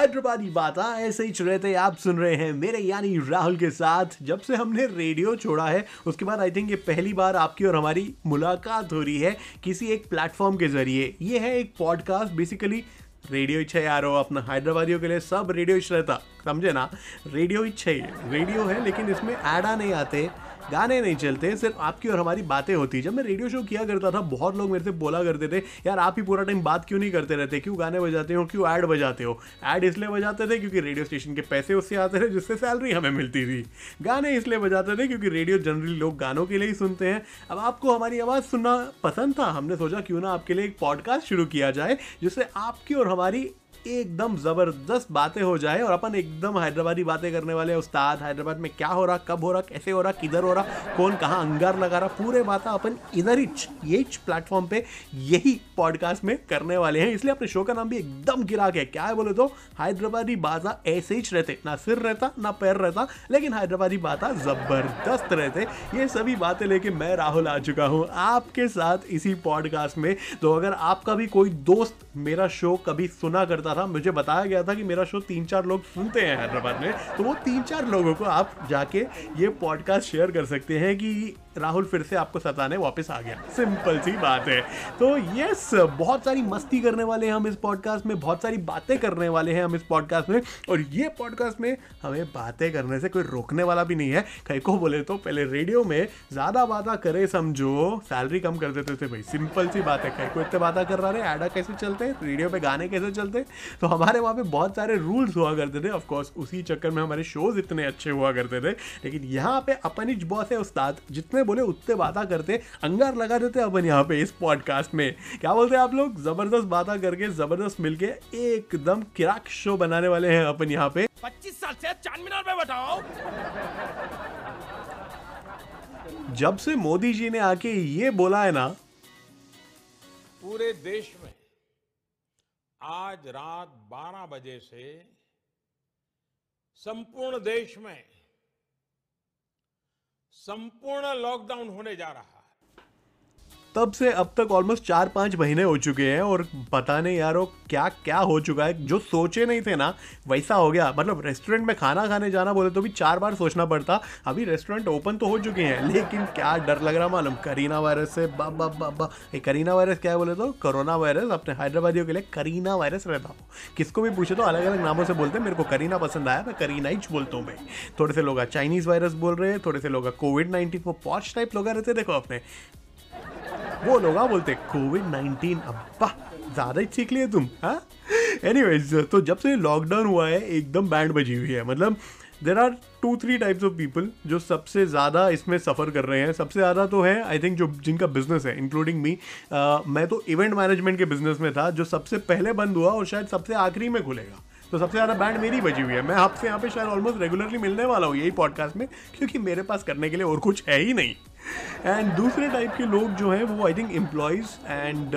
हैदराबादी बात ऐसे ही रहते आप सुन रहे हैं मेरे यानी राहुल के साथ, जब से हमने रेडियो छोड़ा है, उसके बाद आई थिंक ये पहली बार आपकी और हमारी मुलाकात हो रही है किसी एक प्लेटफॉर्म के ज़रिए। ये है एक पॉडकास्ट, बेसिकली रेडियो इच्छा यार हो, अपना हैदराबादियों के लिए सब रेडियो इच्छा रहता, समझे ना? रेडियो इच्छा ही रेडियो है, लेकिन इसमें एडा नहीं आते। गाने नहीं चलते, सिर्फ़ आपकी और हमारी बातें होती। जब मैं रेडियो शो किया करता था, बहुत लोग मेरे से बोला करते थे, यार, आप ही पूरा टाइम बात क्यों नहीं करते रहते? क्यों गाने बजाते हो? क्यों ऐड बजाते हो? ऐड इसलिए बजाते थे क्योंकि रेडियो स्टेशन के पैसे उससे आते थे, जिससे सैलरी हमें मिलती थी। गाने इसलिए बजाते थे क्योंकि रेडियो जनरली लोग गानों के लिए ही सुनते हैं। अब आपको हमारी आवाज़ सुनना पसंद था, हमने सोचा क्यों ना आपके लिए एक पॉडकास्ट शुरू किया जाए, जिससे आपकी और हमारी एकदम ज़बरदस्त बातें हो जाए और अपन एकदम हैदराबादी बातें करने वाले उस्ताद, हैदराबाद में क्या हो रहा, कब हो रहा, कैसे हो रहा, किधर हो रहा, कौन कहाँ अंगार लगा रहा, पूरे बातें अपन इधर ही ये प्लेटफॉर्म पे यही पॉडकास्ट में करने वाले हैं। इसलिए अपने शो का नाम भी एकदम गिरा के क्या है बोले तो हैदराबादी बाजा ऐसे ही रहते, ना सिर रहता, ना पैर रहता, लेकिन हैदराबादी बाता ज़बरदस्त रहते। ये सभी बातें लेके मैं राहुल आ चुका हूँ आपके साथ इसी पॉडकास्ट में। तो अगर आपका भी कोई दोस्त मेरा शो कभी सुना करता था, मुझे बताया गया था कि मेरा शो तीन चार लोग सुनते हैं हैदराबाद में। तो वो तीन चार लोगों को आप जाके ये पॉडकास्ट शेयर कर सकते हैं कि राहुल फिर से आपको सताने वापस आ गया। सिंपल सी बात है। तो यस बहुत सारी मस्ती करने वाले हैं हम इस पॉडकास्ट में, बहुत सारी बातें करने वाले हैं हम इस पॉडकास्ट में। और ये पॉडकास्ट में हमें बातें करने से कोई रोकने वाला भी नहीं है। कहीं को बोले तो पहले रेडियो में ज़्यादा बातें करे समझो सैलरी कम कर देते थे भाई। सिंपल सी बात है, कहीं को इतने बातें कर रहा है एडा कैसे चलते हैं रेडियो पे गाने कैसे चलते तो हमारे वहाँ पे बहुत सारे रूल्स हुआ करते थे। ऑफकोर्स उसी चक्कर में हमारे शोज़ इतने अच्छे हुआ करते थे। लेकिन यहाँ पे अपन ही बॉस है उस्ताद जितने बोले उतने बातें करते अंगार लगा देते अपन यहाँ पे इस पॉडकास्ट में। क्या बोलते हैं आप लोग? ज़बरदस्त बातें करके ज़बरदस्त मिलके एकदम किराक शो बनाने वाले हैं अपन यहाँ पे। पच्चीस साल से चाँद मीनार पे बताओ जब से मोदी जी ने आके ये बोला है ना पूरे देश में आज रात 12 बजे से संपूर्ण देश में संपूर्ण लॉकडाउन होने जा रहा है। तब से अब तक ऑलमोस्ट चार पाँच महीने हो चुके हैं और पता नहीं यार वो क्या क्या हो चुका है। जो सोचे नहीं थे ना, वैसा हो गया। मतलब रेस्टोरेंट में खाना खाने जाना बोले तो भी चार बार सोचना पड़ता। अभी रेस्टोरेंट ओपन तो हो चुके हैं, लेकिन क्या डर लग रहा मालूम? करीना वायरस से बा बा बा बा। ये करीना वायरस क्या है बोले तो? कोरोना वायरस अपने हैदराबादियों के लिए करीना वायरस रहता हूँ। किसको भी पूछे तो अलग अलग नामों से बोलते हैं, मेरे को करीना पसंद आया, मैं करीना ही बोलता हूँ भाई। थोड़े से लोग चाइनीज़ वायरस बोल रहे हैं, थोड़े से लोग कोविड नाइन्टीन वो पॉच टाइप लोग रहते देखो अपने। वो लोग बोलते कोविड नाइनटीन अब्बा, ज़्यादा ही सीख लिए तुम हाँ? एनीवेज तो जब से लॉकडाउन हुआ है, एकदम बैंड बजी हुई है। मतलब there are two three types of people जो सबसे ज़्यादा इसमें सफ़र कर रहे हैं। सबसे ज़्यादा तो है आई थिंक जो, जिनका बिज़नेस है इंक्लूडिंग मी मैं तो इवेंट मैनेजमेंट के बिज़नेस में था, जो सबसे पहले बंद हुआ और शायद सबसे आखिरी में खुलेगा। तो सबसे ज़्यादा बैंड मेरी बजी हुई है। मैं आपसे यहाँ पे शायद ऑलमोस्ट रेगुलरली मिलने वाला हूँ यही पॉडकास्ट में, क्योंकि मेरे पास करने के लिए और कुछ है ही नहीं। एंड दूसरे टाइप के लोग जो हैं वो आई थिंक एम्प्लॉयज़ एंड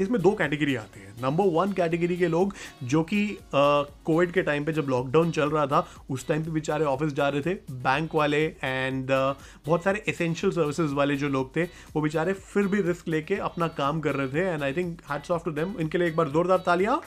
इसमें दो कैटेगरी आते हैं। नंबर वन कैटेगरी के लोग जो कि कोविड uh, के टाइम पे जब लॉकडाउन चल रहा था उस टाइम पे बेचारे ऑफ़िस जा रहे थे। बैंक वाले एंड uh, बहुत सारे एसेंशियल सर्विसेज़ वाले जो लोग थे वो बेचारे फिर भी रिस्क लेके अपना काम कर रहे थे। And I think hats off to them इनके लिए एक बार जोरदार तालियाँ।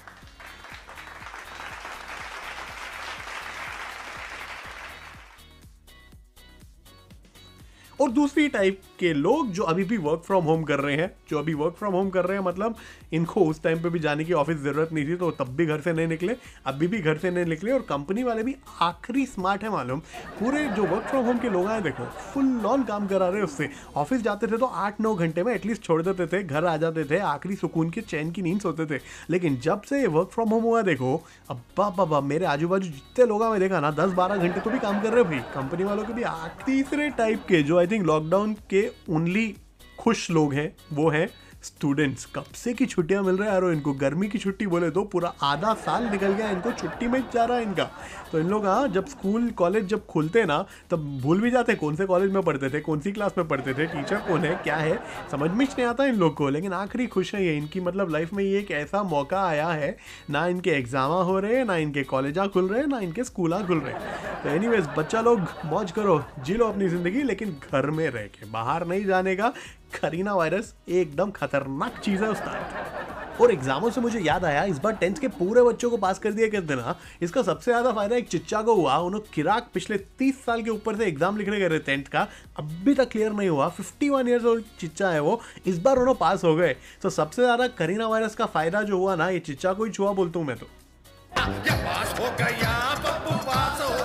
और दूसरी टाइप के लोग जो अभी भी वर्क फ्रॉम होम कर रहे हैं, जो अभी वर्क फ्रॉम होम कर रहे हैं मतलब इनको उस टाइम पे भी जाने की ऑफ़िस ज़रूरत नहीं थी तो तब भी घर से नहीं निकले, अभी भी घर से नहीं निकले और कंपनी वाले भी आखिरी स्मार्ट है मालूम। पूरे जो वर्क फ्रॉम होम के लोग आए, देखो फुल ऑन काम करा रहे उससे। ऑफ़िस जाते थे तो आठ नौ घंटे में एटलीस्ट छोड़ देते थे, घर आ जाते थे, आखिरी सुकून के चैन की नींद सोते थे। लेकिन जब से वर्क फ्रॉम होम हुआ, देखो, अब बाबा मेरे आजू बाजू जितने लोग मैं देखा ना, दस बारह घंटे तो भी काम कर रहे भाई। कंपनी वालों के भी तीसरे टाइप के, जो आई थिंक लॉकडाउन के ओनली खुश लोग हैं वो हैं स्टूडेंट्स, कब से की छुट्टियाँ मिल रहा है यारो इनको गर्मी की छुट्टी बोले तो पूरा आधा साल निकल गया, इनको छुट्टी में जा रहा है इनका। तो इन लोग हाँ जब स्कूल, कॉलेज जब खुलते ना, तब भूल भी जाते कौन से कॉलेज में पढ़ते थे, कौन सी क्लास में पढ़ते थे, टीचर कौन है, क्या है, समझ में नहीं आता इन लोग को। लेकिन आखिरी खुश है ये, इनकी मतलब लाइफ में ये एक ऐसा मौका आया है, ना इनके एग्ज़ाम हो रहे हैं, ना इनके कॉलेजा खुल रहे हैं, ना इनके स्कूल खुल रहे हैं। तो एनी बच्चा लोग, मौज करो, जी लो अपनी ज़िंदगी, लेकिन घर में रह के, बाहर नहीं जाने का करीना वायरस एकदम खतरनाक चीज़ है उस्ताद और एग्जामों से मुझे याद आया, इस बार टेंथ के पूरे बच्चों को पास कर दिया कहते ना इसका सबसे ज़्यादा फ़ायदा एक चिच्चा को हुआ, उन्होंने किराक पिछले तीस साल के ऊपर से एग्ज़ाम लिखने गए टेंथ का, अभी तक क्लियर नहीं हुआ फिफ्टी वन ईयर्स ओल्ड चिच्चा है वो, इस बार उन्होंने पास हो गए। तो सबसे ज़्यादा करीना वायरस का फ़ायदा जो हुआ ना, ये चिच्चा को ही छुआ बोलता हूँ मैं तो। पास हो गया पास हो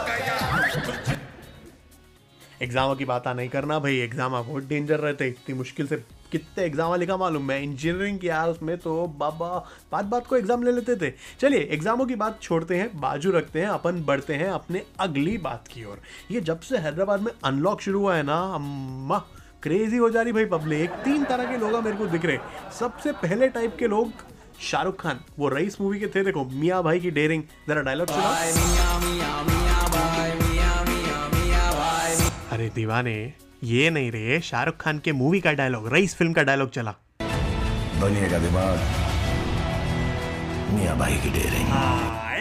एग्ज़ाम की बात नहीं करना, भाई एग्ज़ाम बहुत डेंजर रहते, इतनी मुश्किल से कितने एग्ज़ाम लिखा मालूम, मैं इंजीनियरिंग किया उसमें तो बाबा, बात बात को एग्ज़ाम ले लेते थे। चलिए एग्जामों की बात छोड़ते हैं, बाजू रखते हैं, अपन बढ़ते हैं अपने अगली बात की ओर। ये जब से हैदराबाद में अनलॉक शुरू हुआ है ना, अम्मा क्रेजी हो जा रही भाई पब्लिक तीन तरह के लोग मेरे को दिख रहे सबसे पहले टाइप के लोग शाहरुख खान, वो रईस मूवी के थे, देखो, मियाँ भाई की डेयरिंग जरा डायलॉग सुना अरे दीवाने ये नहीं रे शाहरुख खान के मूवी का डायलॉग रईस फ़िल्म का डायलॉग चला। बनिएगा दिमाग मियाँ भाई की डेयरिंग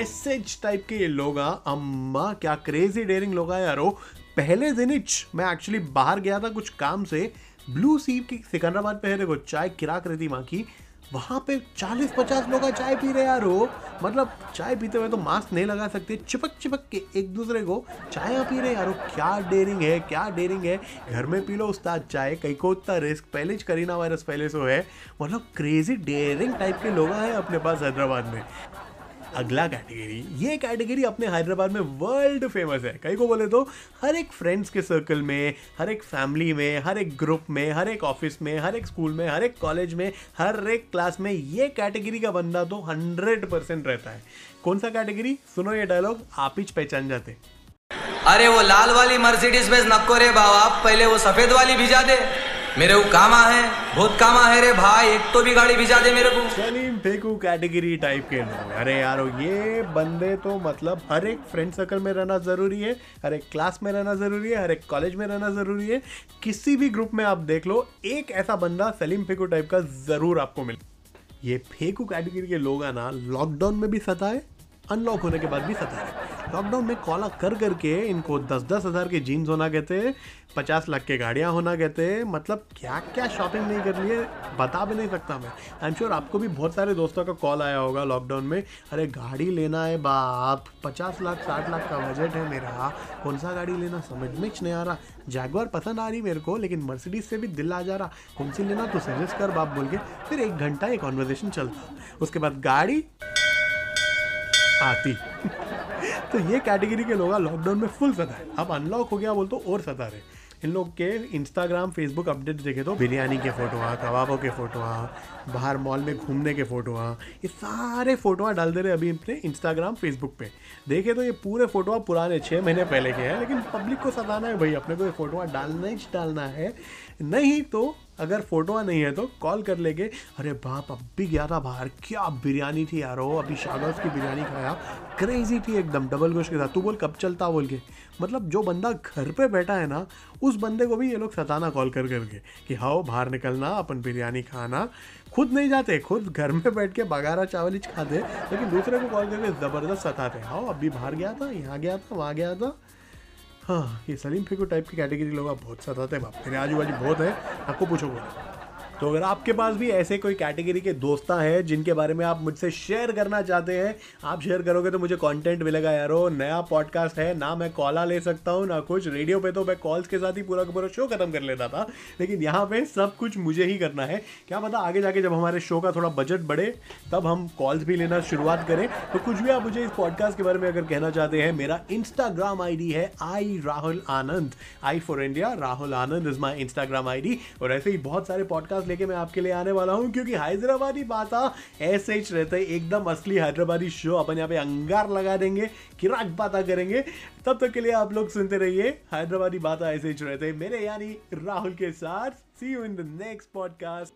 ऐसे टाइप के ये लोग हाँ, अम्मा क्या क्रेजी डेयरिंग लोग यारो पहले दिन मैं एक्चुअली बाहर गया था कुछ काम से ब्लू सी की सिकंदराबाद पे है देखो चाय किराक रहती माँ की वहाँ पे 40-50 लोग चाय पी रहे यार वो। मतलब चाय पीते हुए तो मास्क नहीं लगा सकते। चिपक चिपक के एक दूसरे को चाय पी रहे यार क्या डेरिंग है, क्या डेरिंग है। घर में पी लो उस्ताद चाय, कहीं को उतना रिस्क पहले करीना वायरस, पहले से है। मतलब क्रेजी डेयरिंग टाइप के लोग हैं अपने पास हैदराबाद में। अगला कैटेगरी ये कैटेगरी अपने हैदराबाद में वर्ल्ड फ़ेमस है। कई को बोले तो हर एक फ्रेंड्स के सर्कल में, हर एक फैमिली में, हर एक ग्रुप में, हर एक ऑफ़िस में, हर एक स्कूल में, हर एक कॉलेज में, हर एक क्लास में ये कैटेगरी का बंदा तो हंड्रेड परसेंट रहता है। कौन सा कैटेगरी सुनो ये डायलॉग आप ही पहचान जाते। अरे वो लाल वाली मर्सिडीज बेस नको रे बाबा पहले वो सफ़ेद वाली भिजा दे। मेरे को कामा है, बहुत कामा है रे भाई। एक तो भी गाड़ी भिजा दे मेरे को। सलीम फेकू कैटेगरी टाइप के लोग अरे यारो, ये बंदे तो मतलब हर एक फ्रेंड सर्कल में रहना ज़रूरी है, हर एक क्लास में रहना ज़रूरी है, हर एक कॉलेज में रहना ज़रूरी है। किसी भी ग्रुप में आप देख लो, एक ऐसा बंदा सलीम फेकू टाइप का ज़रूर आपको मिले ये फेकू कैटेगरी के लोग ना लॉकडाउन में भी सताए अनलॉक होने के बाद भी सता रहे लॉकडाउन में कॉला कर करके इनको दस दस हज़ार के जीन्स होना कहते पचास लाख के गाड़ियाँ होना कहते मतलब क्या क्या शॉपिंग नहीं कर लिए बता भी नहीं सकता मैं। आई एम श्योर आपको भी बहुत सारे दोस्तों का कॉल आया होगा लॉकडाउन में। अरे गाड़ी लेना है बाप, पचास लाख, साठ लाख का बजट है मेरा। कौन सा गाड़ी लेना? समझ में नहीं आ रहा। जैगवार पसंद आ रही मेरे को, लेकिन मर्सिडीज से भी दिल आ जा रहा। कौन सी लेना तो सजेस्ट कर बाप बोल के। फिर एक घंटा एक कॉन्वर्जेशन चलता। उसके बाद गाड़ी आती। तो ये कैटेगरी के लोग लॉकडाउन में फुल सता है। अब अनलॉक हो गया बोल तो और सता रहे इन लोग के इंस्टाग्राम फेसबुक अपडेट देखे तो बिरयानी के फ़ोटो कबाबों के फ़ोटो बाहर मॉल में घूमने के फ़ोटो ये सारे फ़ोटो डाल दे रहे अभी अपने इंस्टाग्राम फेसबुक पे। देखे तो ये पूरे फ़ोटो पुराने छः महीने पहले के हैं, लेकिन पब्लिक को सताना है भाई। अपने को ये फ़ोटो डालना ही डालना है। नहीं तो अगर फ़ोटो नहीं है तो कॉल कर लेंगे। अरे बाप, अब भी गया था बाहर। क्या बिरयानी थी यारो अभी शागज की बिरयानी खाया। क्रेजी थी एकदम डबल गोश्त के साथ। तू बोल, कब चलता बोल के? मतलब जो बंदा घर पे बैठा है ना, उस बंदे को भी ये लोग सताना कॉल कर करके कि हाओ बाहर निकलना, अपन बिरयानी खाना। खुद नहीं जाते, खुद घर में बैठ के बगारा चावल ही खाते, लेकिन दूसरे को कॉल करके ज़बरदस्त सताते हाओ अभी बाहर गया था, यहाँ गया था, वहाँ गया था। हाँ ये सलीम फिको टाइप की कैटेगरी लोग आप बहुत सताते हैं, बाप मेरे आजू बाजू बहुत है, आपको पूछो बोला। तो अगर आपके पास भी ऐसे कोई कैटेगरी के दोस्ता हैं, जिनके बारे में आप मुझसे शेयर करना चाहते हैं, आप शेयर करोगे तो मुझे कंटेंट मिलेगा यारो। नया पॉडकास्ट है, ना मैं कॉला ले सकता हूँ, ना कुछ। रेडियो पे तो मैं कॉल्स के साथ ही पूरा का पूरा शो खत्म कर लेता था, लेकिन यहाँ पे सब कुछ मुझे ही करना है। क्या पता आगे जाके जब हमारे शो का थोड़ा बजट बढ़े, तब हम कॉल्स भी लेना शुरुआत करें। तो कुछ भी आप मुझे इस पॉडकास्ट के बारे में अगर कहना चाहते हैं, मेरा इंस्टाग्राम आई है ID Rahul Anand I for India Rahul Anand is my Instagram ID और ऐसे ही बहुत सारे पॉडकास्ट लेके मैं आपके लिए आने वाला हूँ, क्योंकि हैदराबादी बात ऐसे ही रहते है, एकदम असली हैदराबादी शो अपन यहाँ पे अंगार लगा देंगे, किराक बाता करेंगे। तब तक के लिए आप लोग सुनते रहिए, हैदराबादी बात ऐसे ही रहते मेरे यानी राहुल के साथ see you in the next podcast